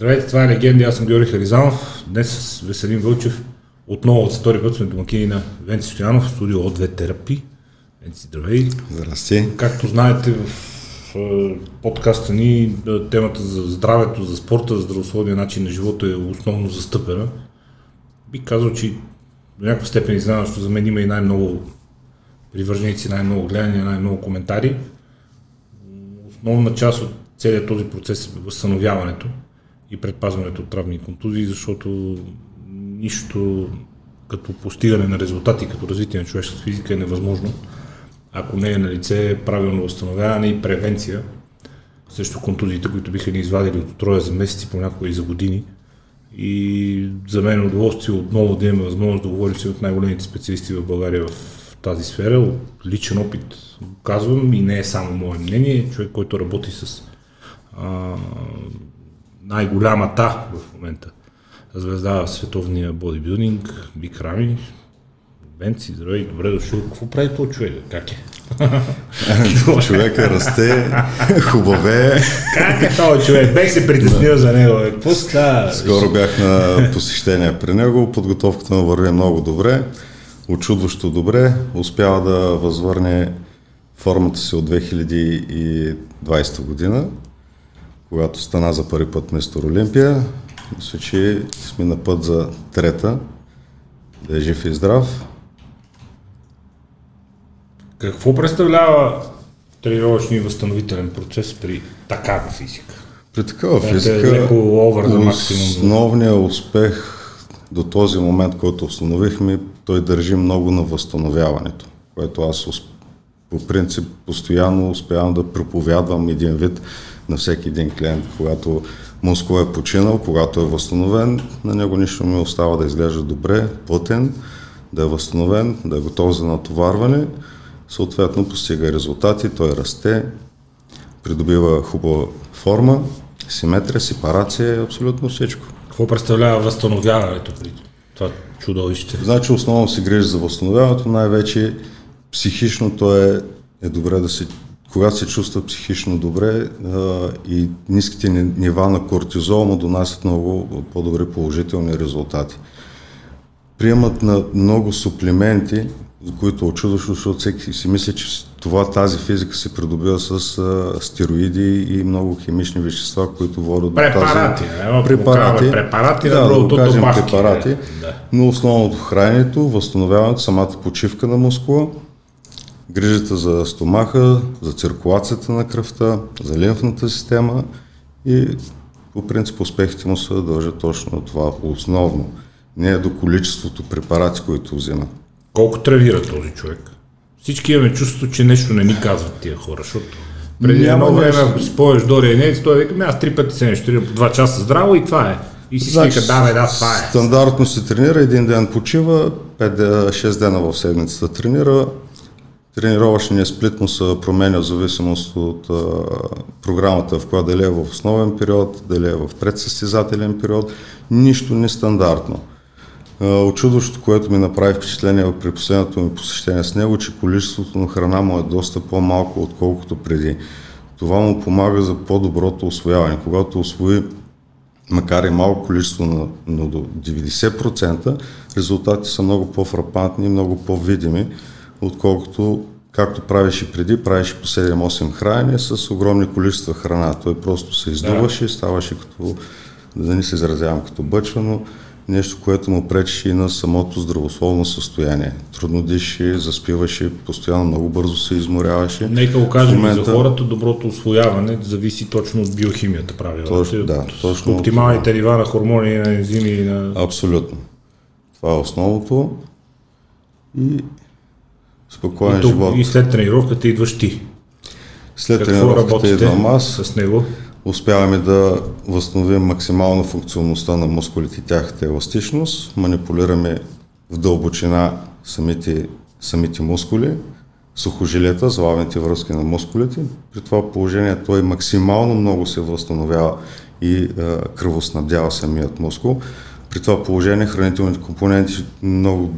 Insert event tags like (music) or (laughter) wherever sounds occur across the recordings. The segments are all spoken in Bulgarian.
Здравейте, това е Легенди, аз съм Георги Харизанов. Днес с Веселин Вълчев отново от втори път сме домакини на Венци Стоянов, в студио от две терапи. Венци, здравей. Здрасти. Както знаете, в е, подкаста ни е, темата за здравето, за спорта, за здравословния начин на живота е основно застъпена. Би казал, че до някаква степен изненадващо за мен има и най-много привърженици, най-много гледания, най-много коментари. Основна част от целият този процес е възстановяването и предпазването от травми и контузии, защото нищо като постигане на резултати, като развитие на човешката физика е невъзможно, ако не е на лице правилно възстановяване и превенция срещу контузиите, които биха ни извадили от троя за месеци, понякога и за години. И за мен е удоволствие отново да имаме възможност да говорим си от най-големите специалисти в България в тази сфера. Личен опит казвам и не е само мое мнение. Човек, който работи с а, най-голямата в момента звезда в световния бодибилдинг, Бик Рами, Бенци, здравей, добре дошъл. Какво прави този човек? Как е? (laughs) Човека расте, хубаве. Как е този човек? Бех се притеснил за него. Какво става? Скоро бях на посещение при него. Подготовката му върви много добре. Очудващо добре. Успява да възвърне формата си от 2020 година когато стана за първи път мистер Олимпия. Мисля, че сме на път за трета. Да е жив и здрав. Какво представлява тренировъчния и възстановителен процес при такава физика? При такава физика основният успех до този момент, който установихме, той държи много на възстановяването, което аз по принцип постоянно успявам да проповядвам един вид на всеки един клиент, когато мускул е починал, когато е възстановен, на него нищо ми остава да изглежда добре, плътен, да е възстановен, да е готов за натоварване, съответно постига резултати, той расте, придобива хубава форма, симетрия, сепарация, абсолютно всичко. Какво представлява възстановяването при това чудовище? Значи основно се грижи за възстановяването, най-вече психично е, е добре да се когато се чувства психично добре а, и ниските нива на кортизол му донасят много по-добри положителни резултати. Приемат на много суплименти, за които очудващо, защото всеки си мисли, че това, тази физика се придобива с а, стероиди и много химични вещества, които водят препарати, до тази... Препарати. Препарати, да, да, да кажем препарати, да. но основното храненето, възстановяването, самата почивка на мускула, грижата за стомаха, за циркулацията на кръвта, за лимфната система и по принцип успехите му се дължат точно на това основно. Не е до количеството препарати, които взима. Колко тренира този човек? Всички имаме чувство, че нещо не ни казват тия хора, защото преди Няма едно време, ако си спомняш Дори Енец, той вика, аз три пъти се нещо, по два часа здраво и това е. И всички значи, да, бе, да, това е. Стандартно се тренира, един ден почива, 5-6 дена в седмицата тренира, Тренировъчният сплит му се променя в зависимост от а, програмата, в която дали е в основен период, дали е в предсъстезателен период. Нищо нестандартно. Очудващото, което ми направи впечатление при последното ми посещение с него, че количеството на храна му е доста по-малко, отколкото преди. Това му помага за по-доброто освояване. Когато освои макар и малко количество, но до 90%, резултатите са много по-фрапантни, много по-видими отколкото както правиш и преди, правиш по 7-8 хранения с огромни количества храна. Той просто се издуваше, да. ставаше като, да не се изразявам като бъчвано, нещо, което му пречеше и на самото здравословно състояние. Трудно диши, заспиваше, постоянно много бързо се изморяваше. Нека го кажем момента... за хората, доброто освояване зависи точно от биохимията, правилно. Точно, да, точно оптималните нива на хормони, на ензими и на... Абсолютно. Това е основното. И спокоен и тук, живот. И след тренировката идваш ти. След Какво тренировката идвам аз. С него? Успяваме да възстановим максимално функционалността на мускулите и тяхната еластичност. Манипулираме в дълбочина самите, самите мускули, сухожилета, злавните връзки на мускулите. При това положение той максимално много се възстановява и е, кръвоснабдява самият мускул. При това положение хранителните компоненти много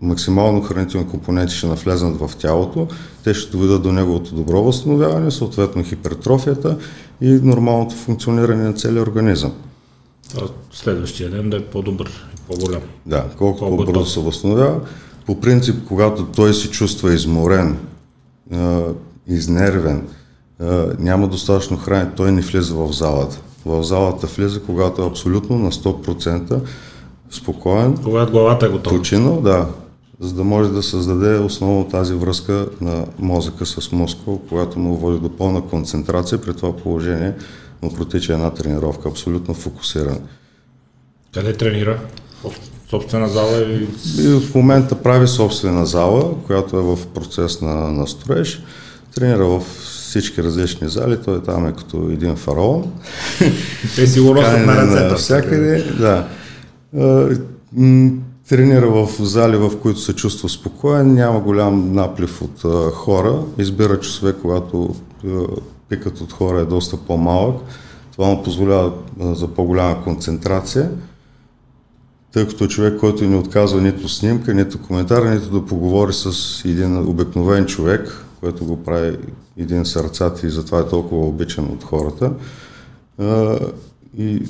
максимално хранителни компоненти ще навлезнат в тялото, те ще доведат до неговото добро възстановяване, съответно хипертрофията и нормалното функциониране на целия организъм. Следващия ден да е по-добър и по-голям. Да, колкото по-бързо се възстановява. По принцип, когато той се чувства изморен, изнервен, няма достатъчно хранене, той не влиза в залата. В залата влиза, когато е абсолютно на 100% спокоен. Когато главата е готова. Починал, да. За да може да създаде основно тази връзка на мозъка с мускул, когато му води до пълна концентрация, при това положение му протича една тренировка, абсолютно фокусиран. Къде тренира? Собствена зала или... И в момента прави собствена зала, която е в процес на, на строеж. Тренира в всички различни зали, той там е като един фараон. Те (laughs) сигурно са на ръцете. Всякъде, да. Тренира в зали, в които се чувства спокоен, няма голям наплив от хора, избира часове, когато пикът от хора е доста по-малък. Това му позволява за по-голяма концентрация, тъй като е човек, който не отказва нито снимка, нито коментар, нито да поговори с един обикновен човек, което го прави един сърцат и затова е толкова обичан от хората. И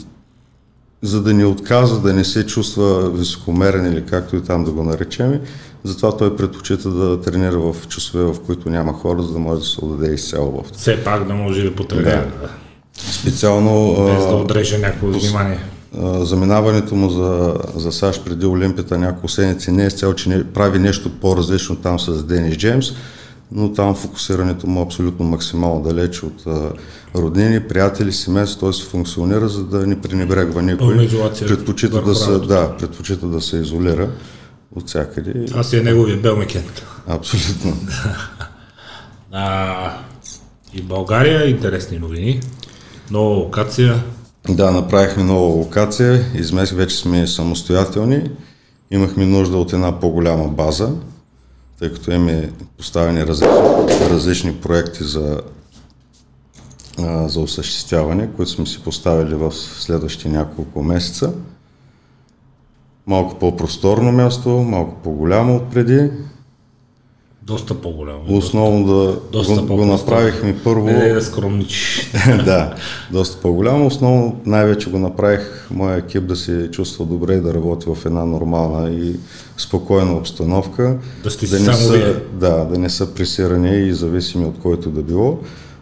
за да ни отказва, да не се чувства високомерен или както и там да го наречем, затова той предпочита да тренира в часове, в които няма хора, за да може да се отдаде изцяло в. Все пак да може да потренира. Да. Специално... Без да отреже някакво внимание. Заминаването му за, за САЩ преди Олимпията няколко седмици не е с цел, че не прави нещо по-различно там с Денис Джеймс, но там фокусирането му е абсолютно максимално далеч от а, роднини, приятели, семейство, т.е. функционира, за да не пренебрегва никой. Предпочита да, се, да, предпочита да се изолира от всякъде. Си е неговия Белмекент. Абсолютно. (laughs) а, и в България интересни новини. Нова локация. Да, направихме нова локация. Измех вече сме самостоятелни. Имахме нужда от една по-голяма база тъй като имаме поставени различни, различни проекти за, а, за осъществяване, които сме си поставили в следващите няколко месеца. Малко по-просторно място, малко по-голямо от преди, доста по-голямо. Основно да доста го, го направихме първо. Не, да скромничиш. (laughs) да, доста по-голямо. Основно най-вече го направих моя екип да се чувства добре и да работи в една нормална и спокойна обстановка. Да сте да не само са, да, да не са пресирани и зависими от който да било,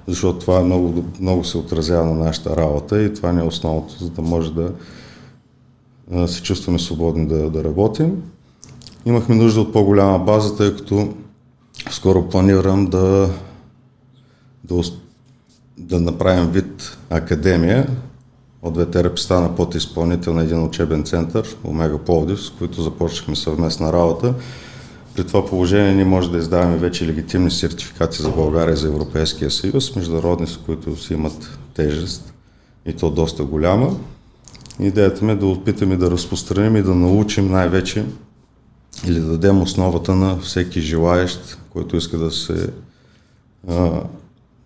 защото това много, много се отразява на нашата работа и това не е основното, за да може да се чувстваме свободни да, да работим. Имахме нужда от по-голяма база, тъй като скоро планирам да, да, да направим вид академия от ВТРП стана подизпълнител на един учебен център, Омега Пловдив, с които започнахме съвместна работа. При това положение ние може да издаваме вече легитимни сертификати за България и за Европейския съюз, международни, с които си имат тежест и то доста голяма. Идеята ми е да опитаме да разпространим и да научим най-вече или да дадем основата на всеки желаещ, който иска да се,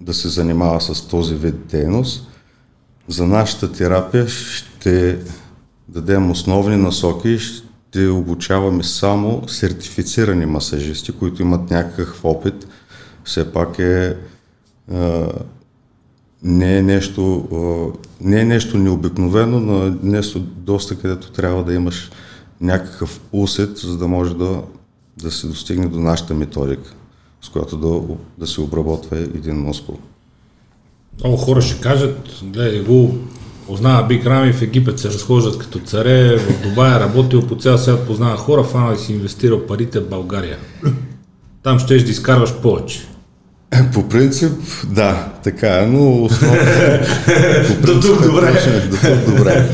да се занимава с този вид дейност. За нашата терапия ще дадем основни насоки, ще обучаваме само сертифицирани масажисти, които имат някакъв опит. Все пак е не е нещо, не е нещо необикновено, но е нещо доста, където трябва да имаш някакъв усет, за да може да, да се достигне до нашата методика, с която да, да се обработва един мускул. Много хора ще кажат, гледай го, познава Биг Рами в Египет, се разхождат като царе, в Дубай е работил по цял свят, познава хора, фана и си инвестирал парите в България. Там ще да изкарваш повече. (clears throat) По принцип, да, така е, но основно... (laughs) до тук добре. До тук добре.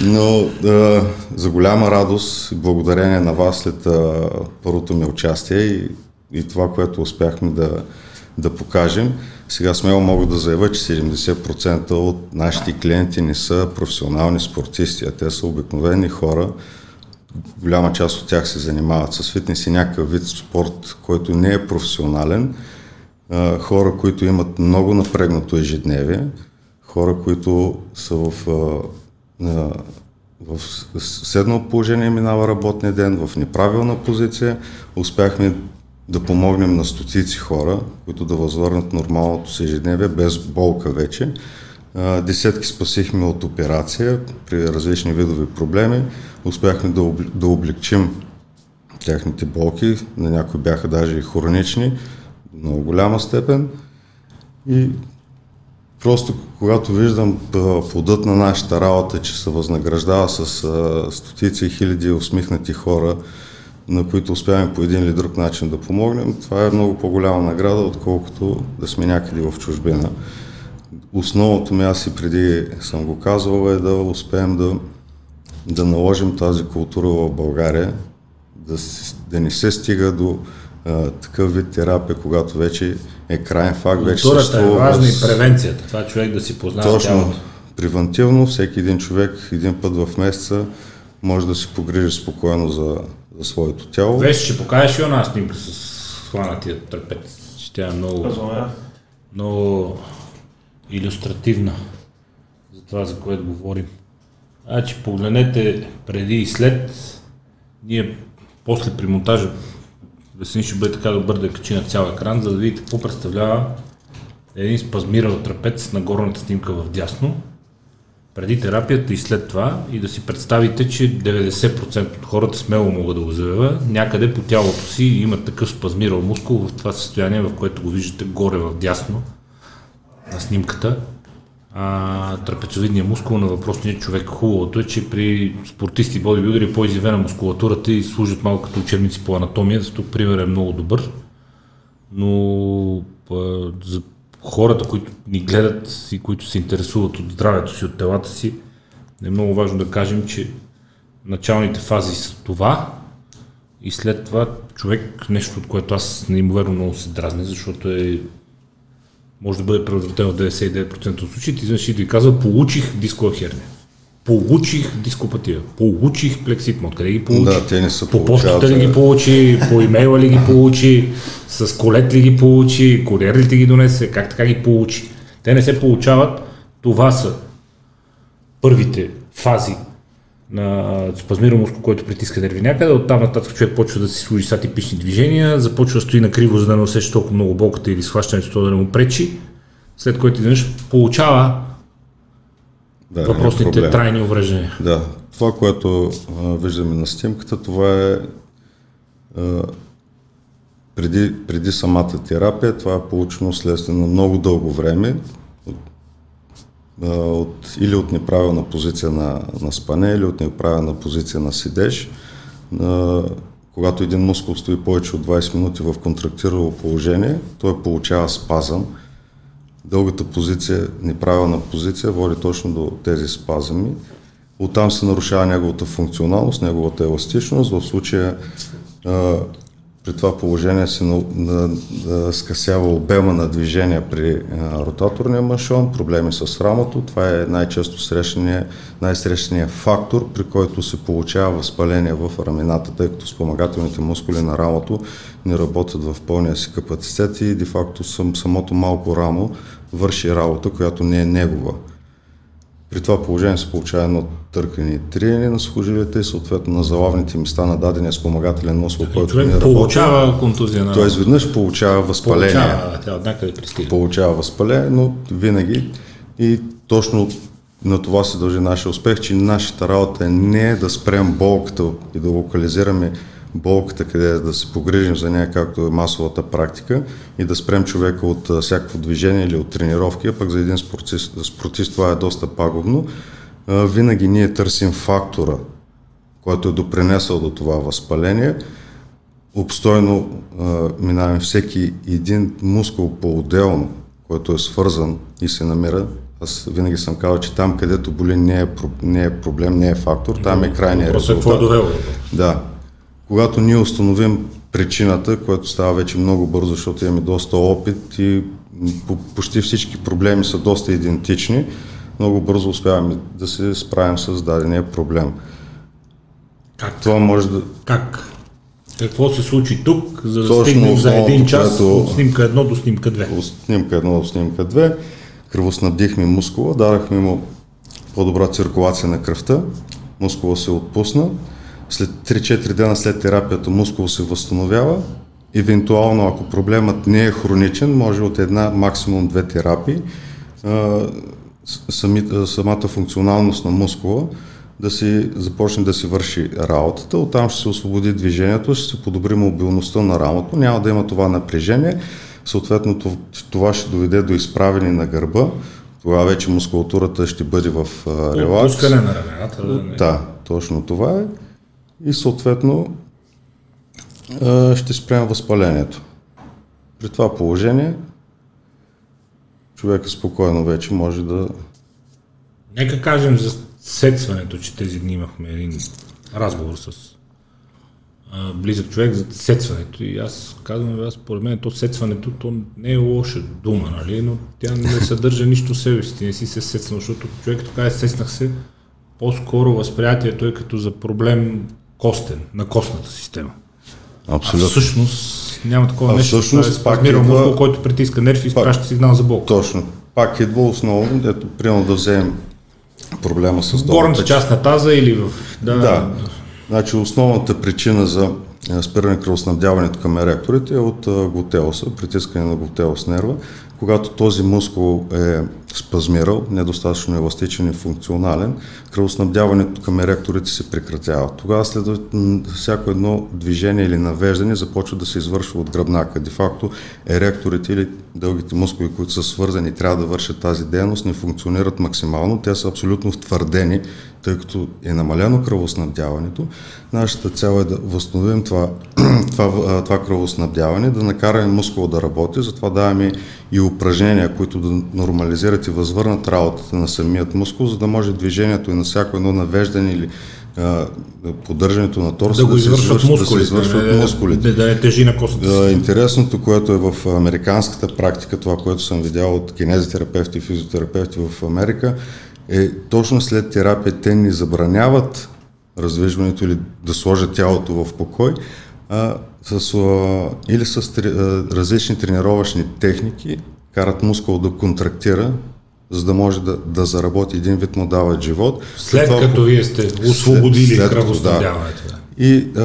Но а, за голяма радост и благодарение на вас след а, първото ми участие и, и това, което успяхме да, да покажем, сега смело мога да заявя, че 70% от нашите клиенти не са професионални спортисти, а те са обикновени хора. Голяма част от тях се занимават с фитнес и някакъв вид спорт, който не е професионален, хора, които имат много напрегнато ежедневие, хора, които са в в седнало положение минава работния ден, в неправилна позиция. Успяхме да помогнем на стотици хора, които да възвърнат нормалното си ежедневие без болка вече. Десетки спасихме от операция при различни видови проблеми. Успяхме да, да облегчим тяхните болки, на някои бяха даже и хронични, много голяма степен. И просто когато виждам плодът на нашата работа, че се възнаграждава с стотици и хиляди усмихнати хора, на които успяваме по един или друг начин да помогнем, това е много по-голяма награда, отколкото да сме някъде в чужбина. Основното ми, аз и преди съм го казвал, е да успеем да, да наложим тази култура в България, да, да не се стига до а, такъв вид терапия, когато вече е крайен факт. Вече Културата е важна и превенцията. Това човек да си познава Точно, тялото. превентивно, всеки един човек един път в месеца може да си погрижи спокойно за, за своето тяло. Вече ще покажеш и една снимка с хванатия трапец. Ще е много, много иллюстративна за това, за което говорим. Значи погледнете преди и след. Ние после при монтажа Весени ще бъде така добър да качи на цял екран, за да видите какво представлява един спазмирал трапец на горната снимка в дясно, преди терапията и след това и да си представите, че 90% от хората смело могат да го заявя, някъде по тялото си имат такъв спазмирал мускул в това състояние, в което го виждате горе в дясно на снимката. А, трапецовидния мускул на въпросния човек. Хубавото е, че при спортисти, бодибилдери е по-изявена мускулатурата и служат малко като учебници по анатомия, тук пример е много добър. Но а, за хората, които ни гледат и които се интересуват от здравето си, от телата си, е много важно да кажем, че началните фази са това и след това човек, нещо от което аз неимоверно много се дразня, защото е може да бъде предотвратено в 99% от случаите, изведнъж и казва, получих дискова херния. Получих дископатия, получих плекситма. Откъде ги получи? Да, те не са По почтата ли ги получи, по имейла ли ги получи, с колет ли ги получи, куриер ли ги донесе, как така ги получи. Те не се получават. Това са първите фази на спазмирано мускул, който притиска нерви някъде, оттам нататък човек почва да си служи с атипични движения, започва да стои на криво, за да не усеща толкова много болката или схващането, да не му пречи, след което изведнъж получава да, въпросните трайни увреждания. Да, това, което а, виждаме на снимката, това е а, преди, преди самата терапия, това е получено следствие на много дълго време, от, или от неправилна позиция на, на спане, или от неправилна позиция на седеж. А, когато един мускул стои повече от 20 минути в контрактирало положение, той получава спазъм. Дългата позиция, неправилна позиция, води точно до тези спазъми. Оттам се нарушава неговата функционалност, неговата еластичност. В случая при това положение се на, скъсява обема на движение при ротаторния машон, проблеми с рамото. Това е най-често срещания, най-срещания фактор, при който се получава възпаление в рамината, тъй като спомагателните мускули на рамото не работят в пълния си капацитет и де-факто сам, самото малко рамо върши работа, която не е негова. При това положение се получава едно търкане и триене на служилите и съответно на залавните места на дадения спомагателен мускул, който не работи. получава контузия. На... Той изведнъж получава възпаление. Получава, тя от пристига. Получава възпаление, но винаги и точно на това се дължи нашия успех, че нашата работа е не да спрем болката и да локализираме болката, къде да се погрижим за нея, както е масовата практика и да спрем човека от всякакво движение или от тренировки, а пък за един спортист, спортист това е доста пагубно. Винаги ние търсим фактора, който е допринесъл до това възпаление. Обстойно минаваме всеки един мускул по-отделно, който е свързан и се намира аз винаги съм казал, че там, където боли, не е, не е проблем, не е фактор, там е крайният резултат. Да, когато ние установим причината, което става вече много бързо, защото имаме доста опит и почти всички проблеми са доста идентични, много бързо успяваме да се справим с дадения проблем. Как? Това може да... Как? Какво се случи тук, за да Точно стигнем за един час което... от снимка 1 до снимка 2? От снимка 1 до снимка 2 кръвоснабдихме мускула, дадахме му по-добра циркулация на кръвта, мускула се отпусна, след 3-4 дена след терапията мускул се възстановява, евентуално ако проблемът не е хроничен, може от една максимум две терапии сами, самата функционалност на мускула да си започне да си върши работата, оттам ще се освободи движението, ще се подобри мобилността на рамото, няма да има това напрежение, съответно това ще доведе до изправени на гърба, тогава вече мускулатурата ще бъде в релакс. Пускане на рамената. Да, точно това е. И съответно ще спрем възпалението. При това положение човека спокойно вече може да... Нека кажем за сетването, че тези дни имахме един разговор с близък човек за сетването и аз казвам, аз според мен то сетването то не е лоша дума, нали? но тя не съдържа нищо в себе си, не си се сетвал, защото човек така е сеснах се, по-скоро възприятието е като за проблем костен, на костната система. Абсолютно. А всъщност няма такова а нещо. Всъщност, е пак идва, мускул, който притиска нерв и изпраща сигнал за болка. Точно. Пак идва основно, ето, примерно да вземем проблема с Горната част на таза или в... Да, да. Значи основната причина за спиране кръвоснабдяването към еректорите е от глутеоса, притискане на глутеос нерва, когато този мускул е спазмирал, недостатъчно еластичен и функционален, кръвоснабдяването към еректорите се прекратява. Тогава след всяко едно движение или навеждане започва да се извършва от гръбнака. Де факто еректорите или дългите мускули, които са свързани трябва да вършат тази дейност, не функционират максимално. Те са абсолютно втвърдени, тъй като е намалено кръвоснабдяването. Нашата цел е да възстановим това, (clears throat) това, това кръвоснабдяване, да накараме мускула да работи, затова даваме и упражнения, които да нормализират и възвърнат работата на самият мускул, за да може движението и на всяко едно навеждане или а, поддържането на торса да, да, се извършват мускулите, да се извършват да, мускулите. Да, да е тежи на костата. Да, интересното, което е в американската практика, това, което съм видял от кинезитерапевти и физиотерапевти в Америка, е точно след терапия те ни забраняват раздвижването или да сложат тялото в покой, а, с, а, или с а, различни тренировъчни техники карат мускул да контрактира, за да може да, да заработи един вид му дават живот. След това, като вие сте освободили кръвоснабдяването. Да. И а,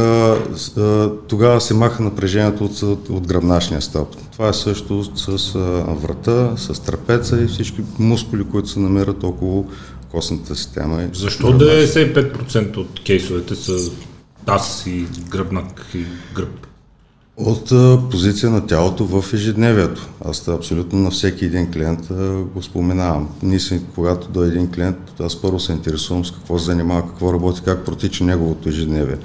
а, тогава се маха напрежението от, от гръбначния стълб. Това е също с а, врата, с трапеца и всички мускули, които се намират около костната система. Защо 95% от кейсовете са таз и гръбнак и гръб? От позиция на тялото в ежедневието. Аз абсолютно на всеки един клиент го споменавам. Ние си, когато до един клиент, аз първо се интересувам с какво се занимава, какво работи, как протича неговото ежедневие.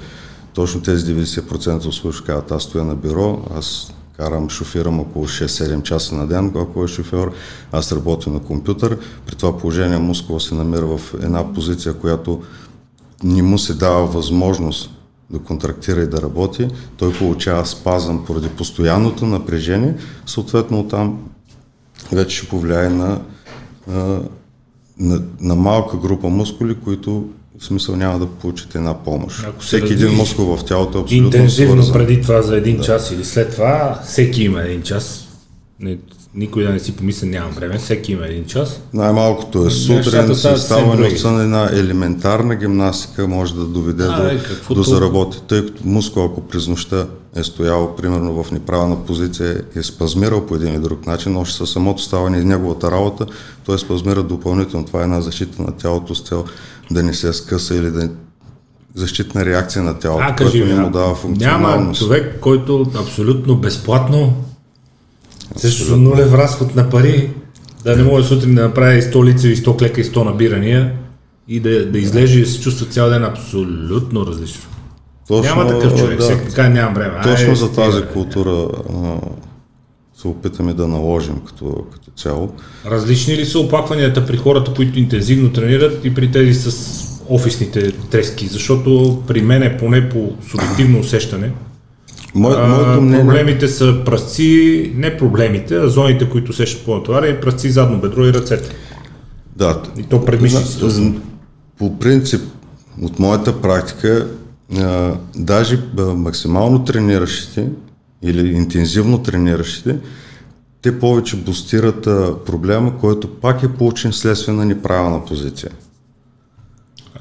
Точно тези 90% от случаи казват, аз стоя на бюро, аз карам, шофирам около 6-7 часа на ден, ако е шофьор, аз работя на компютър. При това положение мускула се намира в една позиция, която не му се дава възможност да контрактира и да работи, той получава спазъм поради постоянното напрежение, съответно там вече ще повлияе на, на, на малка група мускули, които в смисъл няма да получите една помощ. Ако всеки един мускул в тялото е абсолютно Интензивно свързан. преди това за един да. час или след това, всеки има един час. Никой да не си помисля, нямам време, всеки има един час. Най-малкото е сутрин, си ставане от сън, една елементарна гимнастика може да доведе а, до, е, до заработи, тъй като мускул, ако през нощта е стоял примерно в неправилна позиция, е спазмирал по един или друг начин, още със самото ставане и неговата работа, той е спазмира допълнително. Това е една защита на тялото с цел да не се скъса или да защитна реакция на тялото, а, което не му дава функционалност. Няма човек, който абсолютно безплатно също нулев разход на пари, да не може сутрин да направи 100 лица и 100 клека и 100 набирания и да, да излезе и се чувства цял ден абсолютно различно. Точно, няма такъв човек, да, всеки така няма време. Точно Ай, за тази стига, култура а, се опитаме да наложим като, като цяло. Различни ли са оплакванията при хората, които интензивно тренират и при тези с офисните трески? Защото при мен е поне по субективно усещане, Мое, моето мнение... Проблемите са пръсци, не проблемите, а зоните, които сещат по натоварени, пръсци, задно бедро и ръцете. Да. И то предмишниците. По принцип, от моята практика, а, даже а, максимално трениращите или интензивно трениращите, те повече бустират а, проблема, който пак е получен следствие на неправилна позиция.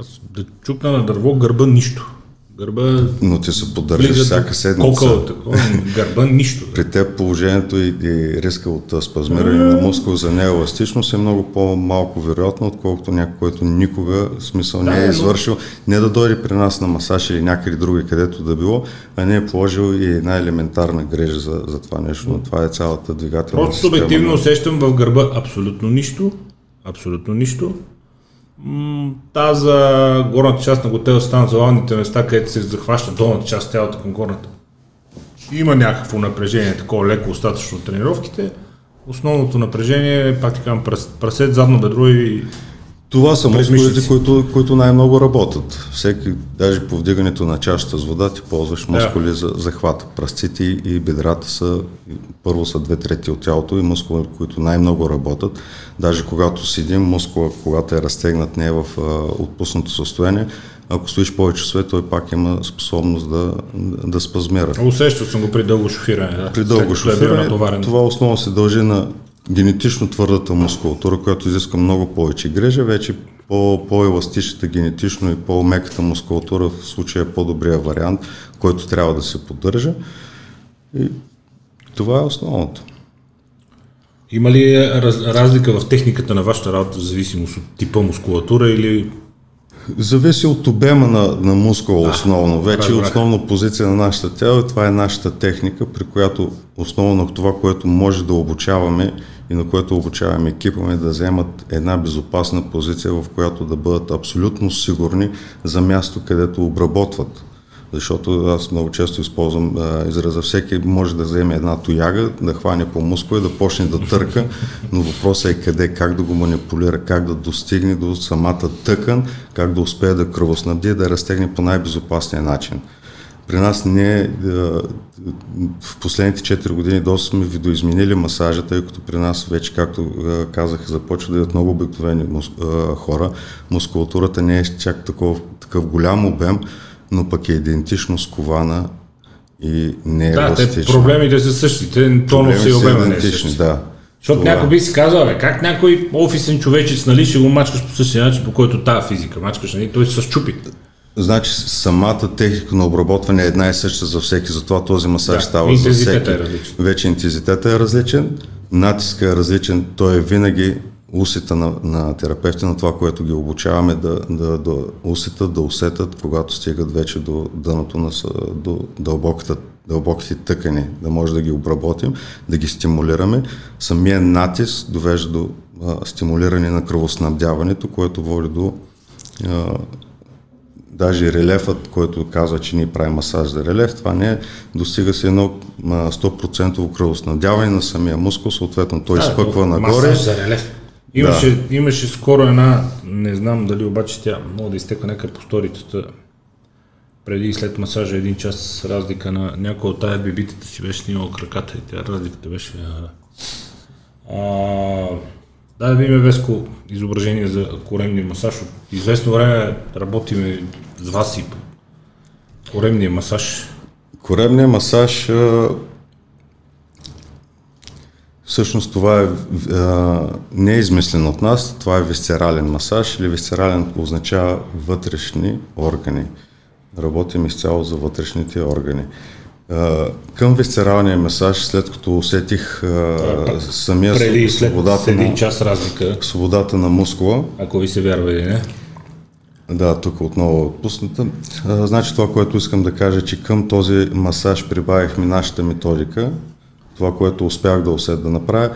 Аз да чукна на дърво, гърба нищо. Гърба... Но ти се поддържаш всяка седмица. Такова, гърба нищо. При теб положението и, и риска от спазмиране на мускул за нееластичност е много по-малко вероятно, отколкото някой, който никога смисъл не е извършил, не да дойде при нас на масаж или някъде други, където да било, а не е положил и една елементарна грежа за, за това нещо. Но това е цялата двигателна Просто субективно усещам в гърба абсолютно нищо. Абсолютно нищо. Та за горната част на готела станат залавните места, където се захваща долната част от тялото към горната. Има някакво напрежение, такова леко остатъчно от тренировките. Основното напрежение е, пак така, прасет, задно бедро и това са мускулите, които, които най-много работят. Всеки, даже по вдигането на чашата с вода, ти ползваш мускули да. за захвата. Пръстците и бедрата са, първо са две трети от тялото и мускули, които най-много работят. Даже когато седим, мускула, когато е разтегнат, не е в а, отпуснато състояние, ако стоиш повече свет, той пак има способност да, да спазмира. Усещал съм го при дълго шофиране. Да. При дълго е шофиране. Това основно се дължи на генетично твърдата мускулатура, която изисква много повече грежа, вече по, по-еластичната генетично и по-меката мускулатура в случая е по-добрия вариант, който трябва да се поддържа. И това е основното. Има ли раз, разлика в техниката на вашата работа в зависимост от типа мускулатура или Зависи от обема на, на мускула да, основно. Вече разбрах. основна позиция на нашата тяло и това е нашата техника, при която основно това, което може да обучаваме и на което обучаваме екипа ми да вземат една безопасна позиция, в която да бъдат абсолютно сигурни за място, където обработват. Защото аз много често използвам а, израза, всеки може да вземе една тояга, да хване по мускула и да почне да търка, но въпросът е къде, как да го манипулира, как да достигне до самата тъкан, как да успее да кръвоснабди, да разтегне по най-безопасния начин. При нас не в последните 4 години доста сме видоизменили масажа, тъй като при нас вече, както казах, започва да идват много обикновени хора. Мускулатурата не е чак такъв, такъв голям обем, но пък е идентично скована и не е Да, те проблемите са същите, тонус и обема не е същи. Да. Защото това. някой би си казал, бе, как някой офисен човечец, нали, ще го мачкаш по същия начин, по който тази физика мачкаш, нали, той се щупи. Значи самата техника на обработване е една и съща за всеки, затова този масаж да, става за всеки. Е различен. Вече интензитета е различен, натиска е различен, той е винаги усета на, на терапевти, на това, което ги обучаваме да, да, да усетат, да усетат, когато стигат вече до дъното на до дълбоката, дълбоките тъкани, да може да ги обработим, да ги стимулираме. Самия натиск довежда до а, стимулиране на кръвоснабдяването, което води до а, даже релефът, който казва, че ние правим масаж за релеф, това не е, достига се едно 100% кръвоснабдяване на самия мускул, съответно той да, изпъква нагоре. Масаж за релеф. Имаше, да. имаше скоро една, не знам дали обаче тя мога да изтека нека по сторитата преди и след масажа един час разлика на някой от тая бибитата си беше снимал краката и тя разликата беше... А, да, да видим Веско изображение за коремния масаж. От известно време работиме с вас и коремния масаж. Коремния масаж Всъщност това е, не е измислено от нас, това е висцерален масаж или висцерален означава вътрешни органи. Работим изцяло за вътрешните органи. А, към висцералния масаж, след като усетих а, самия Преди свободата, на, час разлика, свободата на мускула. Ако ви се вярва или не. Да, тук отново е отпусната. значи това, което искам да кажа, че към този масаж прибавихме нашата методика, това, което успях да усет да направя,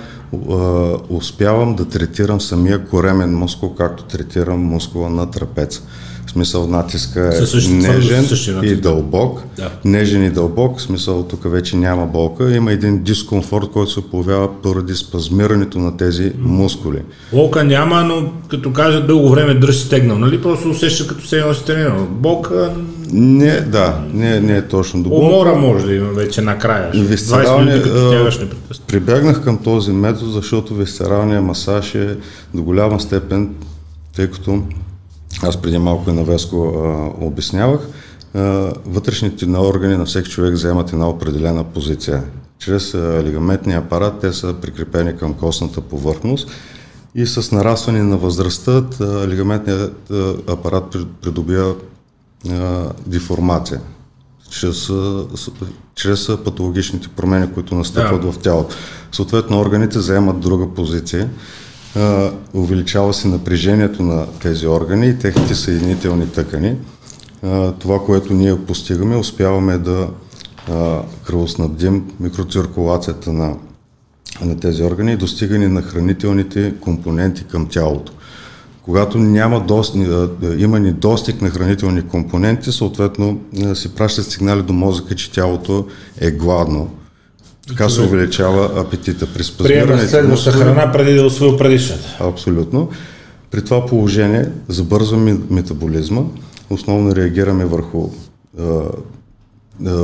успявам да третирам самия коремен мускул, както третирам мускула на трапец. Смисъл натиска е същи, нежен същи и дълбок. Да. Нежен и дълбок, смисъл тук вече няма болка. Има един дискомфорт, който се появява поради спазмирането на тези мускули. Болка няма, но като кажа дълго време дръж стегнал, нали? Просто усеща като се е тренирал. Болка... Не, да, не, не е точно до болка. Умора може да има вече накрая. Висцералния, прибягнах към този метод, защото висцералният масаж е до голяма степен, тъй като аз преди малко и на Веско а, обяснявах, а, вътрешните на органи на всеки човек вземат една определена позиция. Чрез а, лигаментния апарат те са прикрепени към костната повърхност и с нарастване на възрастта лигаментният апарат придобива деформация чрез, чрез патологичните промени, които настъпват да. в тялото. Съответно, органите заемат друга позиция, увеличава се напрежението на тези органи и техните съединителни тъкани. Това, което ние постигаме, успяваме да кръвоснабдим микроциркулацията на, на тези органи и достигане на хранителните компоненти към тялото. Когато няма дост, има недостиг на хранителни компоненти, съответно се пращат сигнали до мозъка, че тялото е гладно. Така се увеличава апетита. При Приема следваща храна преди да освои предишната. Абсолютно. При това положение забързваме метаболизма, основно реагираме върху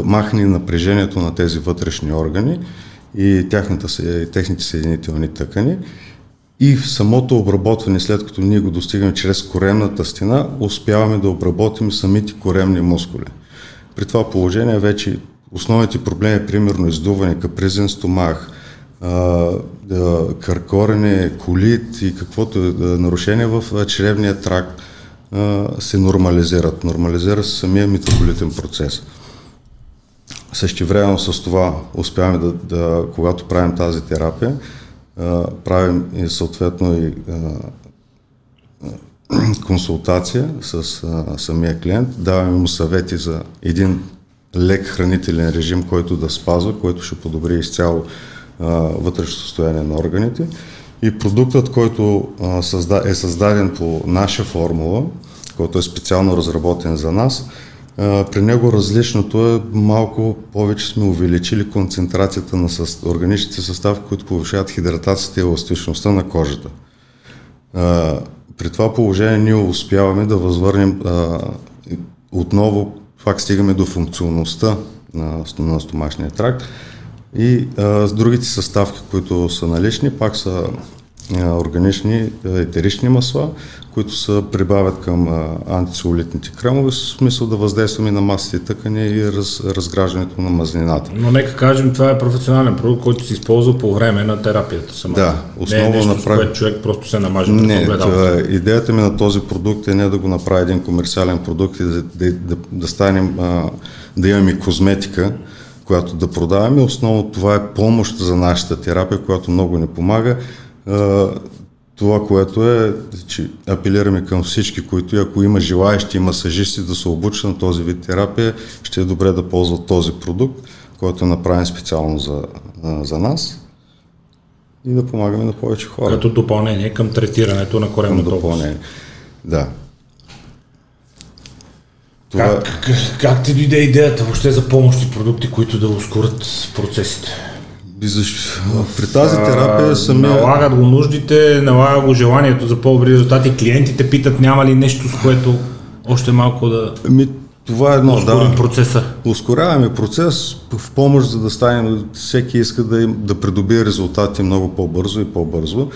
махне напрежението на тези вътрешни органи и тяхната, техните съединителни тъкани. И в самото обработване, след като ние го достигаме чрез коремната стена, успяваме да обработим самите коремни мускули. При това положение вече основните проблеми, примерно издуване, капризен стомах, къркорене, колит и каквото е нарушение в чревния тракт се нормализират. Нормализира се самия метаболитен процес. Същевременно с това успяваме да, да, когато правим тази терапия, правим и съответно и консултация с самия клиент, даваме му съвети за един лек хранителен режим, който да спазва, който ще подобри изцяло вътрешно състояние на органите. И продуктът, който е създаден по наша формула, който е специално разработен за нас, при него различното е малко повече сме увеличили концентрацията на органичните състави, които повишават хидратацията и еластичността на кожата. При това положение ние успяваме да възвърнем отново, пак стигаме до функционалността на, на стомашния тракт. И а, с другите съставки, които са налични, пак са органични етерични масла, които се прибавят към антицелулитните кремове, в смисъл да въздействаме на масите тъкани и раз, разграждането на мазнината. Но нека кажем, това е професионален продукт, който се използва по време на терапията сама. Да, основно не е нещо, направи... с което човек просто се намаже не, това, е- идеята ми на този продукт е не да го направи един комерциален продукт и да, да, да, да станем, а, да имаме козметика, която да продаваме. Основно това е помощ за нашата терапия, която много ни помага това, което е, че апелираме към всички, които ако има желаящи и масажисти да се обучат на този вид терапия, ще е добре да ползват този продукт, който е направен специално за, за нас и да помагаме на повече хора. Като допълнение към третирането на коремната допълнение. Да. Това... Как, как, как ти дойде идеята въобще за помощни продукти, които да ускорят процесите? При тази терапия самия... Налагат го нуждите, налага го желанието за по-добри резултати. Клиентите питат няма ли нещо, с което още малко да... Ми, това е едно, да. процеса. Ускоряваме процес в помощ, за да стане, всеки иска да, им, да придобие резултати много по-бързо и по-бързо.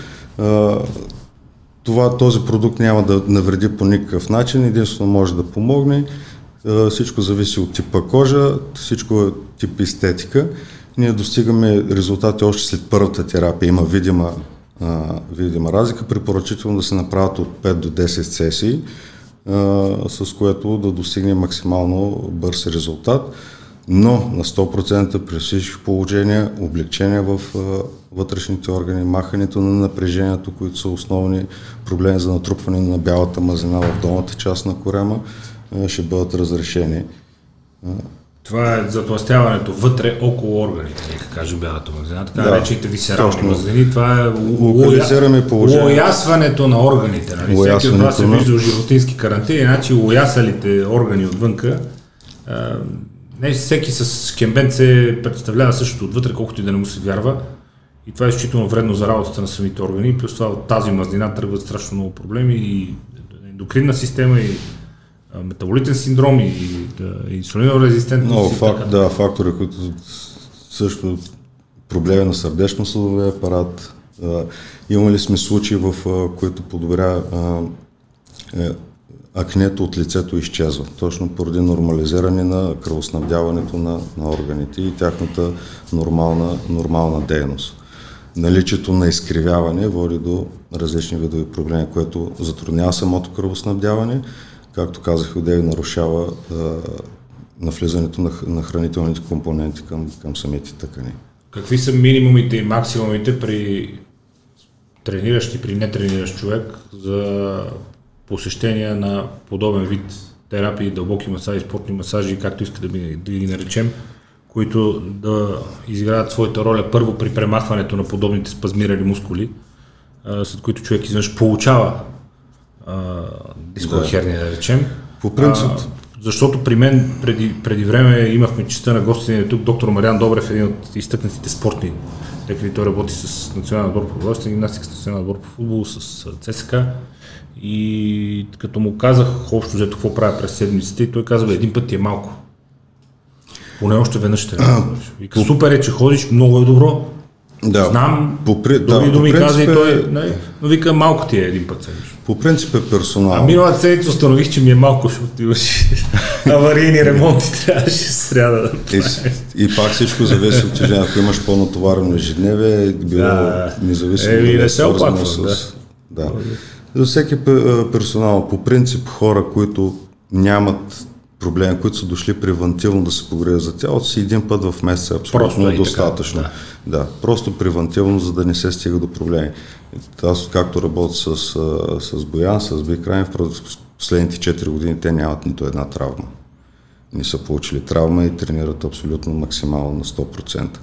това, този продукт няма да навреди по никакъв начин, единствено може да помогне. всичко зависи от типа кожа, всичко е тип естетика ние достигаме резултати още след първата терапия. Има видима, а, видима разлика. Препоръчително да се направят от 5 до 10 сесии, а, с което да достигне максимално бърз резултат. Но на 100% при всички положения, облегчение в а, вътрешните органи, махането на напрежението, които са основни проблеми за натрупване на бялата мазнина в долната част на корема, ще бъдат разрешени. Това е затластяването вътре около органите, нека кажем бялата мазнина, така да, наречените висерални мазнини. Това е лоясването на органите. Нали? Всеки от вас е виждал животински карантини, значи лоясалите органи отвънка. Не всеки с шкембент се представлява същото отвътре, колкото и да не му се вярва. И това е изключително вредно за работата на самите органи. Плюс това от тази мазнина тръгват страшно много проблеми и ендокринна система и метаболитен синдром и, и инсулинова резистентност. Много фак, да, фактори, които също проблеми на сърдечно-съдовия апарат. имали сме случаи, в които подобря е, акнето от лицето изчезва, точно поради нормализиране на кръвоснабдяването на, на органите и тяхната нормална, нормална дейност. наличието на изкривяване води до различни видови проблеми, което затруднява самото кръвоснабдяване, както казах, отдели нарушава а, навлизането на, на хранителните компоненти към, към самите тъкани. Какви са минимумите и максимумите при трениращ и при нетрениращ човек за посещение на подобен вид терапии, дълбоки масажи, спортни масажи, както иска да, да ги наречем, които да изиграят своята роля първо при премахването на подобните спазмирали мускули, след които човек изведнъж получава дискова херния, да речем. По принцип. А, защото при мен преди, преди време имахме честа на гостите тук доктор Мариан Добрев, един от изтъкнатите спортни лекари. Той работи с националния отбор по продоволствие, гимнастика с националния отбор по футбол, с ЦСК. И като му казах общо взето какво правя през седмиците, той казва, един път ти е малко. Поне още веднъж ще (clears throat) Вика, супер е, че ходиш, много е добро. Да. Знам, по, да, думи, думи каза и той, е- не, но вика, малко ти е един път седмично. По принцип е персонал. А миналата седмица установих, че ми е малко, защото имаш (laughs) аварийни ремонти, трябваше сряда да и, и пак всичко зависи от тежа. Ако имаш по-натоварено ежедневие, било да. независимо. Е, и не се опаквам, с... да. да. За всеки персонал, по принцип хора, които нямат проблеми, които са дошли превентивно да се погреят за тялото си, един път в месеца е абсолютно просто достатъчно. Така, да. да, просто превентивно, за да не се стига до проблеми. Аз, както работя с, с Боян, с Бикрайн, в последните 4 години те нямат нито една травма. Не са получили травма и тренират абсолютно максимално на 100%.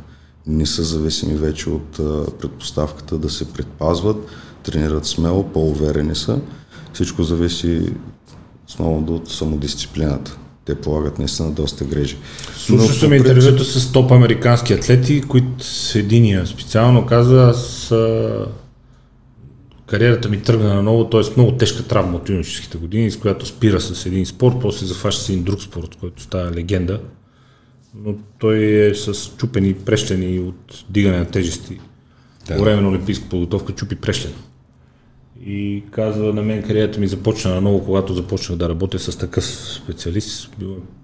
Не са зависими вече от предпоставката да се предпазват, тренират смело, по-уверени са. Всичко зависи основно от самодисциплината. Те полагат наистина доста грежи. Слушал съм принцип... интервюта с топ американски атлети, които с единия специално каза, аз кариерата ми тръгна на ново, т.е. много тежка травма от юношеските години, с която спира с един спорт, после зафаща с един друг спорт, който става легенда. Но той е с чупени прешлени от дигане на тежести. Да. По време на олимпийска подготовка чупи прешлен и казва на мен кариерата ми започна много, когато започнах да работя с такъв специалист,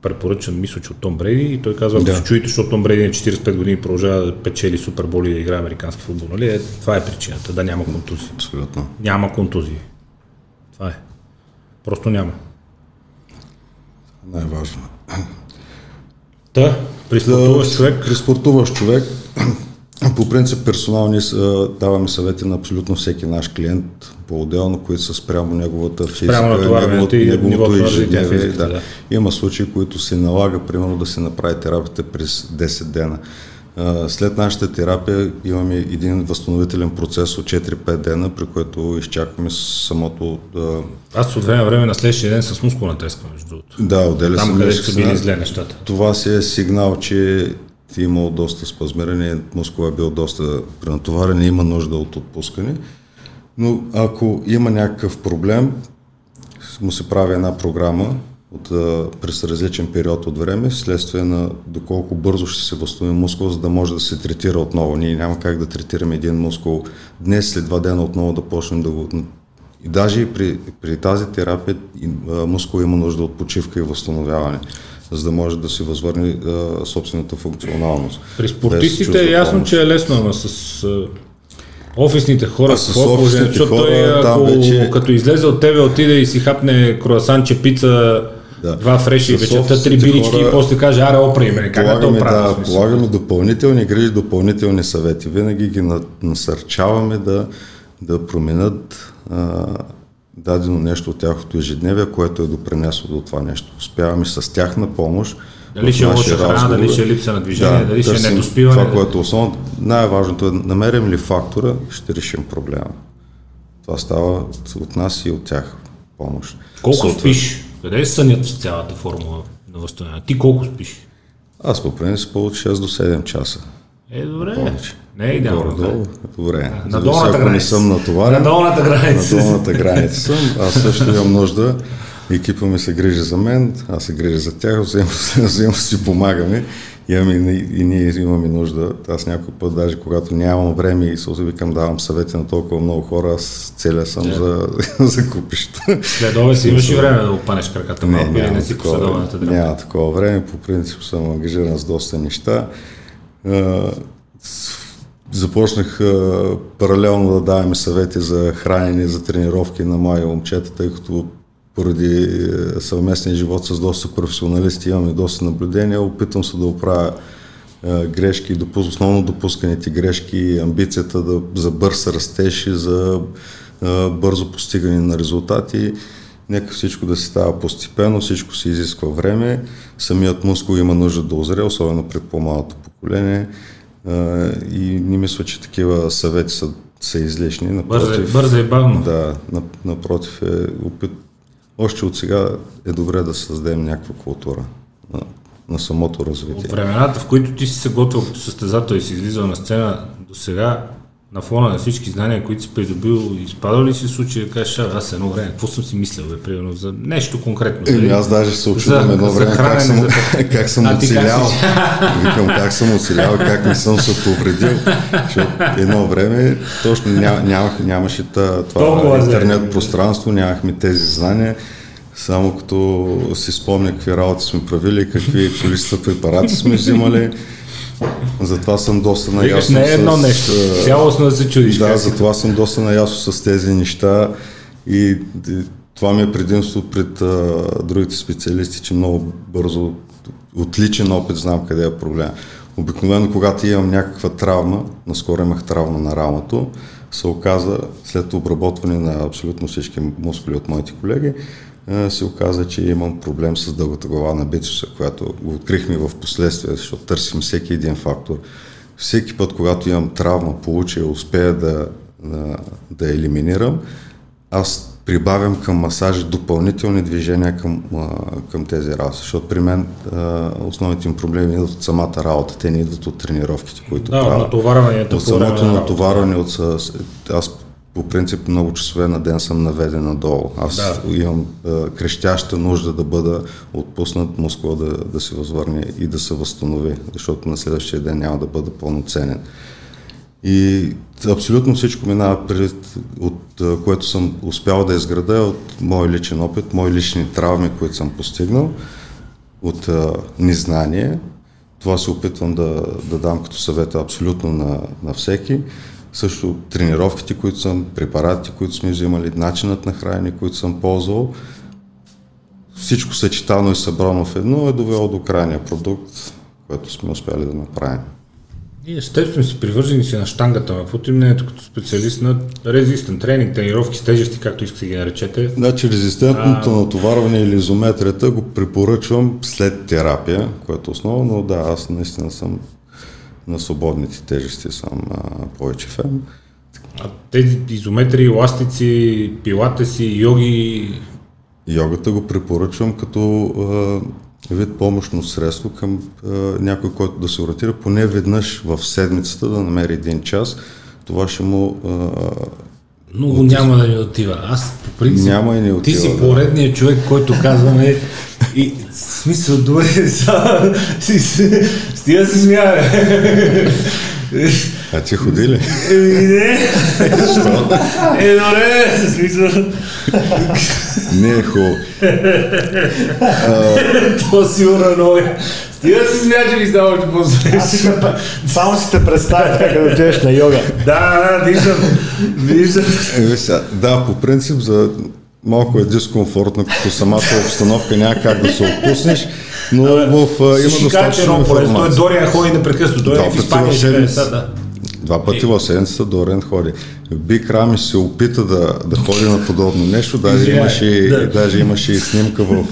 препоръчан, мисля, че от Том Брейди и той казва, да. чуете, защото Том Брейди на 45 години продължава да печели суперболи и да играе американски футбол, нали? Е, това е причината, да няма контузии. Абсолютно. Няма контузии. Това е. Просто няма. Най-важно. Та, при спортуващ човек. При спортуващ човек по принцип персонално даваме съвети на абсолютно всеки наш клиент по-отделно, които са спрямо неговата физика, неговото, и неговото ежедневие. Да. да. Има случаи, които се налага, примерно, да се направи терапията през 10 дена. След нашата терапия имаме един възстановителен процес от 4-5 дена, при който изчакваме самото... Аз от време време на следващия ден с мускулна треска, между другото. Да, отделя Там, където са били зле нещата. Това си е сигнал, че ти имал доста спазмиране, мускула е бил доста пренатоварен и има нужда от отпускане. Но ако има някакъв проблем, му се прави една програма от, през различен период от време, следствие на доколко бързо ще се възстанови мускул, за да може да се третира отново. Ние няма как да третираме един мускул днес, след два дена отново да почнем да го... И даже при, при тази терапия мускул има нужда от почивка и възстановяване за да може да си възвърне а, собствената функционалност. При спортистите е ясно, помощ. че е лесно, ама с а, офисните хора, с офисните защото хора, той, ако, вече... като излезе от тебе, отиде и си хапне круасанче, пица, да. два фреши, вечерта три бирички хора, и после каже, аре, опри ме, как да то правя? Да, полагаме допълнителни грижи, допълнителни съвети. Винаги ги насърчаваме да, да променят а, дадено нещо от тяхното ежедневие, което е допринесло до това нещо. Успяваме с тяхна помощ. Дали ще е лоша храна, дали ще е липса на движение, да, дали ще е недоспиване. Това, което е основно, най-важното е намерим ли фактора, ще решим проблема. Това става от нас и от тях помощ. Колко Съответ... спиш? Къде е сънят с цялата формула на възстановяване? Ти колко спиш? Аз по принцип от 6 до 7 часа. Е, добре. Не е идеално. Добре. добре. На долната граница. не съм натоварен. На долната граница. На долната граница съм. Аз също имам нужда. Екипа ми се грижи за мен, аз се грижа за тях, взаимно си (laughs) помагаме. Имаме, и ние имаме нужда. Аз някой път, даже когато нямам време и се викам, давам съвети на толкова много хора, аз целя съм yeah. за, (laughs) за купища. Следове си имаш и време да опанеш краката малко или не си такова, Няма такова време, по принцип съм ангажиран с доста неща започнах а, паралелно да даваме съвети за хранене, за тренировки на мои момчета, тъй като поради съвместния живот с доста професионалисти имаме доста наблюдения. Опитвам се да оправя е, грешки, допус, основно допусканите грешки, амбицията да, за бърз растеж и за а, бързо постигане на резултати. Нека всичко да се става постепенно, всичко се изисква време. Самият мускул има нужда да озре, особено при по-малото поколение. А, и не мисля, че такива съвети са, са излишни. Напротив, бързо и бавно. Да, напротив е опит, още от сега е добре да създадем някаква култура на, на самото развитие. От времената, в които ти си се готвил като състезател и си излизал на сцена до сега, на фона на всички знания, които си придобил, изпадал ли си случай да кажеш, аз едно време, какво съм си мислил, бе, примерно, за нещо конкретно? Еми, аз даже се очудвам едно време как съм, за... (laughs) как съм оцелял. Викам как съм оцелял, как не съм се повредил. Защото едно време точно ням, нямах, нямаше това Толкова интернет пространство, нямахме тези знания. Само като си спомня какви работи сме правили, какви количества препарати сме взимали, затова съм доста наясно. Не е едно с, нещо, цялостно да се чудиш. Да, затова съм доста наясно с тези неща и, това ми е предимство пред а, другите специалисти, че много бързо, отличен опит знам къде е проблема. Обикновено, когато имам някаква травма, наскоро имах травма на рамото, се оказа след обработване на абсолютно всички мускули от моите колеги, се оказа, че имам проблем с дългата глава на бицепса, която го открихме в последствие, защото търсим всеки един фактор. Всеки път, когато имам травма, получа успея да, да, да елиминирам, аз прибавям към масажа допълнителни движения към, към тези работи, защото при мен основните им проблеми идват от самата работа, те не идват от тренировките, които да, правя. натоварването. От самото натоварване, от, аз по принцип много часове на ден съм наведен надолу. Аз да. имам а, крещяща нужда да бъда отпуснат мускула да, да се възвърне и да се възстанови, защото на следващия ден няма да бъда пълноценен. И абсолютно всичко минава пред, от което съм успял да изграда от мой личен опит, мои лични травми, които съм постигнал, от а, незнание. Това се опитвам да, да дам като съвета абсолютно на, на всеки също тренировките, които съм, препаратите, които сме взимали, начинът на хранене, които съм ползвал, всичко съчетано и събрано в едно е довело до крайния продукт, който сме успяли да направим. И естествено си привържени си на штангата, но какво ти мнението като специалист на резистент тренинг, тренировки с тежести, както искате ги наречете? Значи резистентното а... натоварване или изометрията го препоръчвам след терапия, което е основно, но да, аз наистина съм на свободните тежести съм а, повече фен. А тези изометри, еластици, пилатеси, йоги? Йогата го препоръчвам като а, вид помощно средство към а, някой, който да се ориентира поне веднъж в седмицата да намери един час. Това ще му а, много от... няма да ни отива. Аз по принцип. Няма и не отива. Ти си да. поредният човек, който казваме. И смисъл, добре, са. (laughs) Стига се смява. А ти ходи ли? Еми не. Защо? Е, добре, в смисъл. Не е хубаво. То много е. Стига си смя, че ми става още по-зле. Само си те представя как да отидеш на йога. Да, да, виждам. Виждам. Е, да, по принцип за малко е дискомфортно, като самата обстановка няма как да се отпуснеш, но в, има достатъчно информация. Той Дориан ходи непрекъснато, той е в Испания. Да. Два пъти в седмицата Дорен ходи. Бик Рами се опита да, да ходи на подобно нещо, даже имаше, да. даже имаше и снимка в,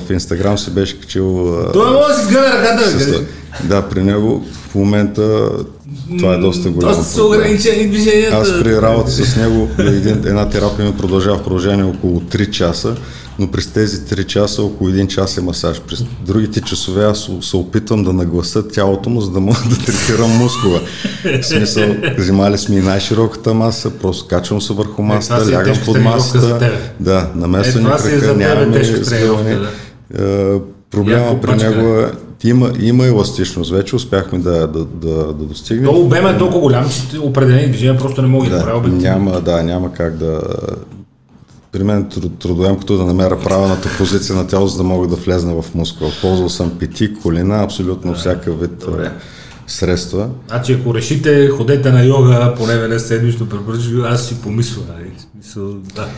в Инстаграм се беше качил. Това може да си сгъне ръката. Да, при него в момента това е доста голямо. Доста са ограничени движенията. Аз при работа с него един, една терапия ми продължава в продължение около 3 часа но през тези 3 часа около 1 час е масаж. През другите часове аз се опитвам да нагласа тялото му, за да мога (laughs) да третирам мускула. В смисъл, взимали сме и най-широката маса, просто качвам се върху е, масата, е, лягам под масата. Да, намесване е, крака, нямаме сгъване. Е, проблема при него е, има, има еластичност. Вече успяхме да, да, да, да достигнем. То обема е толкова голям, че определени движения просто не могат да, да правят. Няма, да, няма как да, при мен трудоемкото да намеря правилната позиция на тяло, за да мога да влезна в мускул. Ползвал съм пети, колина, абсолютно всяка вид. Добре. средства. Значи ако решите, ходете на йога поне веднъж седмично, аз си помисля. нали? Смисъл, да.